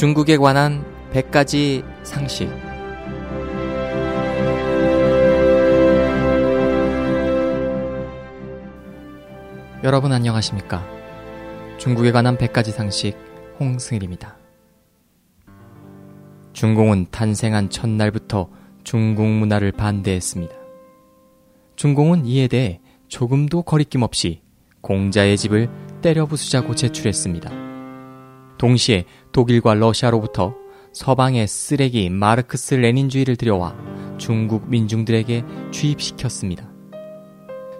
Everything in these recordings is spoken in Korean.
중국에 관한 100가지 상식. 여러분 안녕하십니까? 중국에 관한 100가지 상식 홍승일입니다. 중공은 탄생한 첫날부터 중국 문화를 반대했습니다. 중공은 이에 대해 조금도 거리낌 없이 공자의 집을 때려 부수자고 제출했습니다. 동시에 독일과 러시아로부터 서방의 쓰레기 마르크스 레닌주의를 들여와 중국 민중들에게 주입시켰습니다.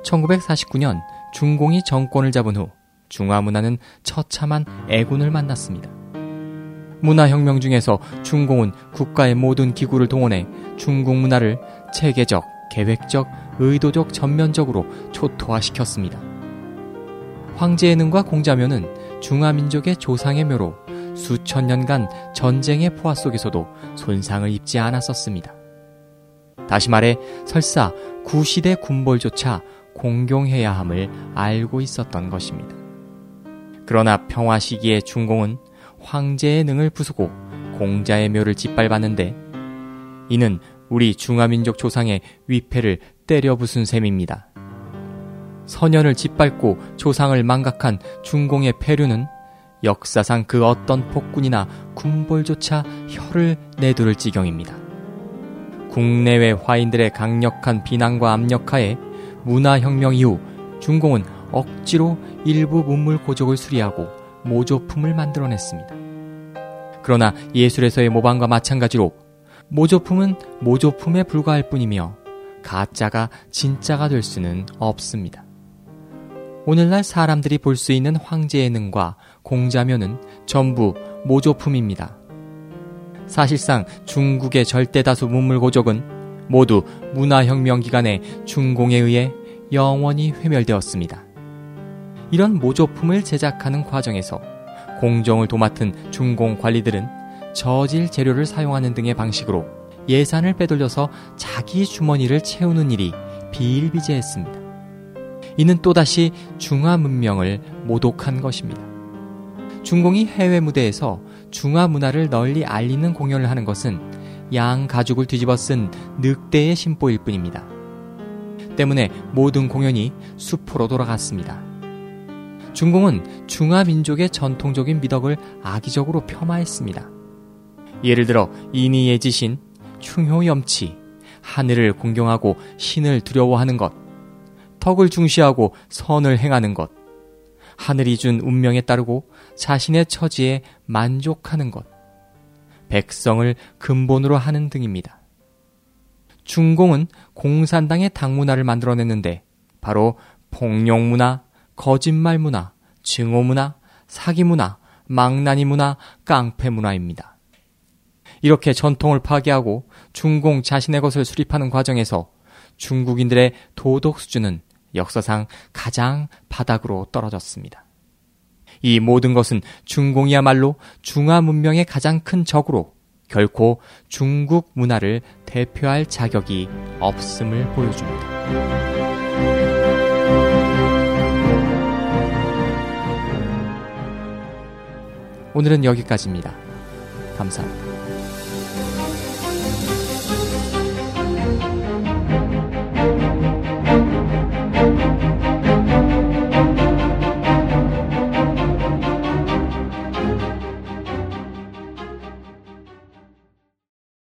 1949년 중공이 정권을 잡은 후 중화 문화는 처참한 애군을 만났습니다. 문화혁명 중에서 중공은 국가의 모든 기구를 동원해 중국 문화를 체계적, 계획적, 의도적 전면적으로 초토화시켰습니다. 황제예능과 공자묘는 중화민족의 조상의 묘로 수천 년간 전쟁의 포화 속에서도 손상을 입지 않았었습니다. 다시 말해 설사 구시대 군벌조차 공경해야 함을 알고 있었던 것입니다. 그러나 평화 시기의 중공은 황제의 능을 부수고 공자의 묘를 짓밟았는데 이는 우리 중화민족 조상의 위패를 때려 부순 셈입니다. 선연을 짓밟고 조상을 망각한 중공의 폐류는 역사상 그 어떤 폭군이나 군벌조차 혀를 내두를 지경입니다. 국내외 화인들의 강력한 비난과 압력하에 문화혁명 이후 중공은 억지로 일부 문물 고족을 수리하고 모조품을 만들어냈습니다. 그러나 예술에서의 모방과 마찬가지로 모조품은 모조품에 불과할 뿐이며 가짜가 진짜가 될 수는 없습니다. 오늘날 사람들이 볼 수 있는 황제의 능과 공자묘는 전부 모조품입니다. 사실상 중국의 절대 다수 문물고족은 모두 문화혁명 기간에 중공에 의해 영원히 회멸되었습니다. 이런 모조품을 제작하는 과정에서 공정을 도맡은 중공 관리들은 저질 재료를 사용하는 등의 방식으로 예산을 빼돌려서 자기 주머니를 채우는 일이 비일비재했습니다. 이는 또다시 중화 문명을 모독한 것입니다. 중공이 해외 무대에서 중화 문화를 널리 알리는 공연을 하는 것은 양 가죽을 뒤집어 쓴 늑대의 심보일 뿐입니다. 때문에 모든 공연이 수포로 돌아갔습니다. 중공은 중화 민족의 전통적인 미덕을 악의적으로 폄하했습니다. 예를 들어 인이의 지신, 충효염치, 하늘을 공경하고 신을 두려워하는 것, 덕을 중시하고 선을 행하는 것, 하늘이 준 운명에 따르고 자신의 처지에 만족하는 것, 백성을 근본으로 하는 등입니다. 중공은 공산당의 당문화를 만들어냈는데 바로 폭력문화, 거짓말문화, 증오문화, 사기문화, 망나니문화, 깡패문화입니다. 이렇게 전통을 파괴하고 중공 자신의 것을 수립하는 과정에서 중국인들의 도덕 수준은 역사상 가장 바닥으로 떨어졌습니다. 이 모든 것은 중공이야말로 중화 문명의 가장 큰 적으로 결코 중국 문화를 대표할 자격이 없음을 보여줍니다. 오늘은 여기까지입니다. 감사합니다.